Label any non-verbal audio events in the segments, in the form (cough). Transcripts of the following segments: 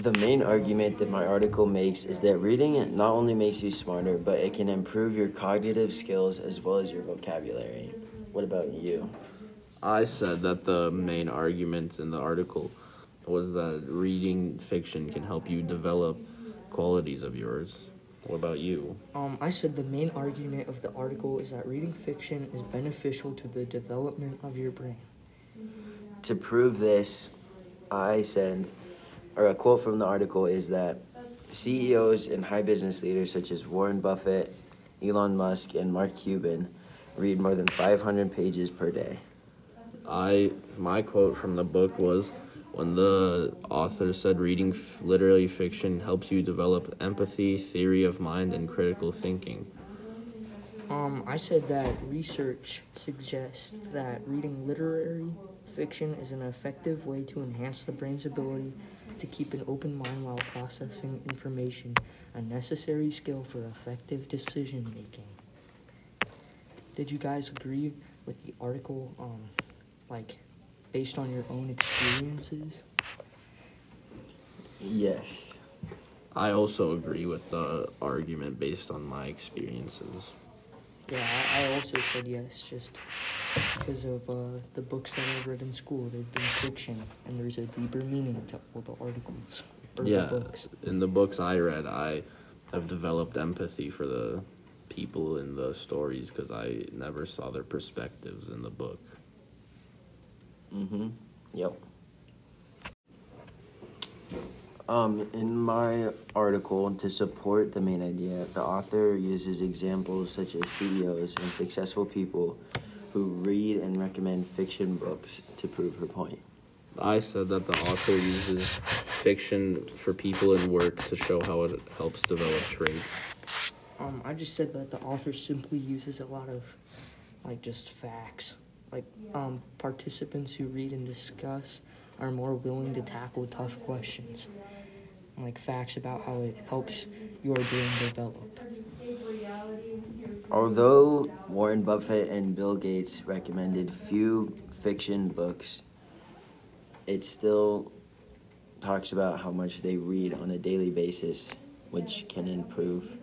The main argument that my article makes is that reading not only makes you smarter, but it can improve your cognitive skills as well as your vocabulary. What about you? I said that the main argument in the article was that reading fiction can help you develop qualities of yours. What about you? Um, I said the main argument of the article is that reading fiction is beneficial to the development of your brain. To prove this, I said, or a quote from the article is that CEOs and high business leaders such as Warren Buffett, Elon Musk, and Mark Cuban read more than 500 pages per day. I my quote from the book was when the author said reading f- literary fiction helps you develop empathy, theory of mind, and critical thinking. Um, I said that research suggests that reading literary fiction is an effective way to enhance the brain's ability to keep an open mind while processing information, a necessary skill for effective decision making. Did you guys agree with the article, um, like, based on your own experiences? Yes. I also agree with the argument based on my experiences. Yeah, I, I also said yes, just because of uh, the books that I've read in school. They've been fiction, and there's a deeper meaning to all the articles or yeah, the books. in the books I read, I have developed empathy for the people in the stories because I never saw their perspectives in the book. Mm-hmm. Yep. Um, in my article, to support the main idea, the author uses examples such as CEOs and successful people who read and recommend fiction books to prove her point. I said that the author uses fiction for people in work to show how it helps develop traits. Um, I just said that the author simply uses a lot of, like, just facts. Like, um, participants who read and discuss are more willing to tackle tough questions. Like, facts about how it helps your brain develop. Although Warren Buffett and Bill Gates recommended few fiction books, it still talks about how much they read on a daily basis, which can improve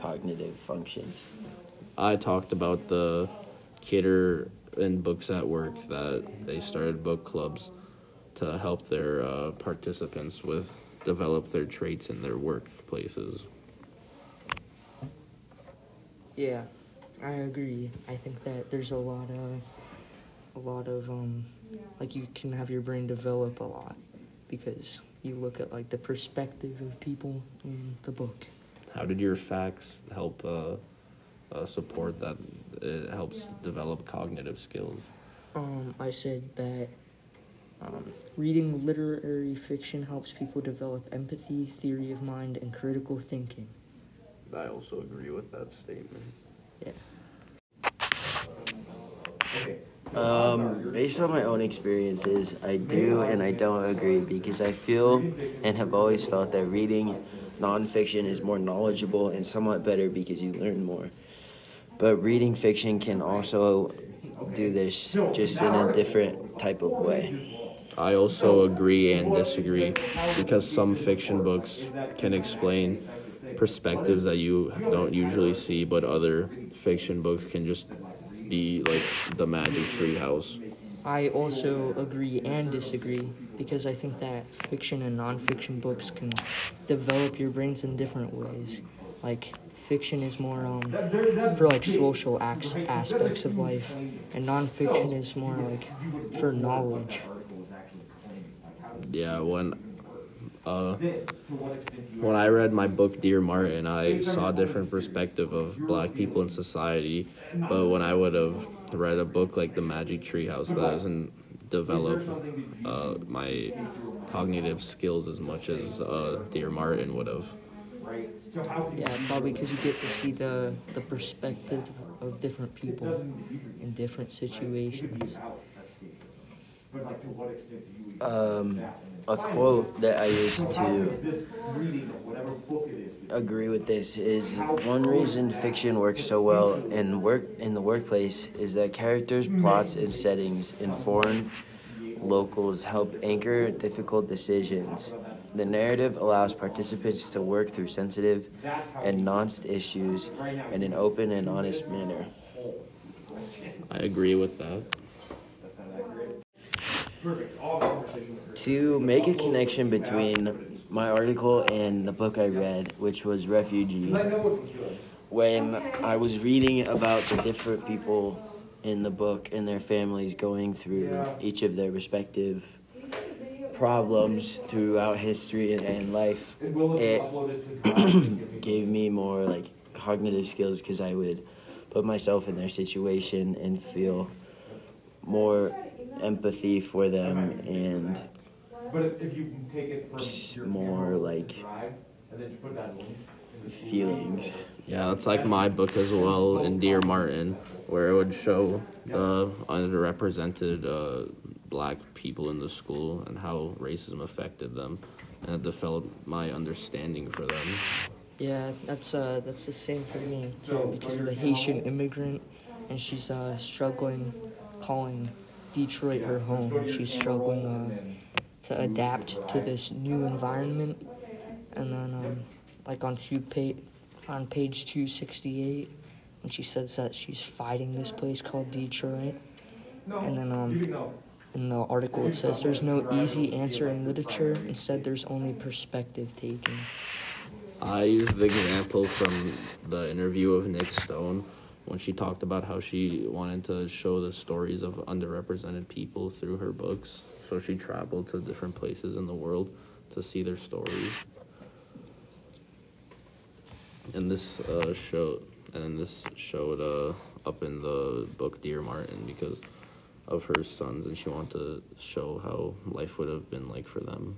cognitive functions. I talked about the Kidder and Books at Work that they started book clubs to help their uh, participants with develop their traits in their workplaces. Yeah, I agree. I think that there's a lot of, a lot of, um, like you can have your brain develop a lot because you look at like the perspective of people in the book. How did your facts help uh, uh, support that? It helps develop cognitive skills. Um, I said that um, reading literary fiction helps people develop empathy, theory of mind, and critical thinking. I also agree with that statement. Yeah. Um, based on my own experiences, I do and I don't agree because I feel and have always felt that reading nonfiction is more knowledgeable and somewhat better because you learn more. But reading fiction can also do this just in a different type of way. I also agree and disagree because some fiction books can explain perspectives that you don't usually see, but other fiction books can just be like the Magic Tree House. I also agree and disagree because I think that fiction and nonfiction books can develop your brains in different ways. Like fiction is more um, for like social acts, aspects of life, and nonfiction is more like for knowledge. Yeah, when uh, when I read my book Dear Martin, I saw a different perspective of black people in society. But when I would have read a book like The Magic Tree House, that doesn't develop uh, my cognitive skills as much as uh, Dear Martin would have. Yeah, probably because you get to see the the perspective of different people in different situations. Um, a quote that I used to agree with this is one reason fiction works so well in work in the workplace is that characters, plots, and settings inform locals help anchor difficult decisions. The narrative allows participants to work through sensitive and nuanced issues in an open and honest manner. I agree with that. To make a connection between my article and the book I read, which was Refugee, when I was reading about the different people in the book and their families going through each of their respective problems throughout history and life, it (clears throat) gave me more like cognitive skills because I would put myself in their situation and feel more empathy for them and but if you take it from more like feelings. Yeah, that's like my book as well in Dear Martin, where it would show the underrepresented uh, black people in the school and how racism affected them, and it developed my understanding for them. Yeah, that's uh, that's the same for me too because of the Haitian immigrant, and she's uh, struggling, calling Detroit her home. She's struggling uh, to adapt to this new environment, and then um, like on few pa- on page two sixty eight, when she says that she's fighting this place called Detroit, and then um, in the article it says there's no easy answer in literature. Instead, there's only perspective taking. I used the example from the interview of Nic Stone when she talked about how she wanted to show the stories of underrepresented people through her books. So she traveled to different places in the world to see their stories. And this uh, show, and this showed uh, up in the book Dear Martin because of her sons, and she wanted to show how life would have been like for them.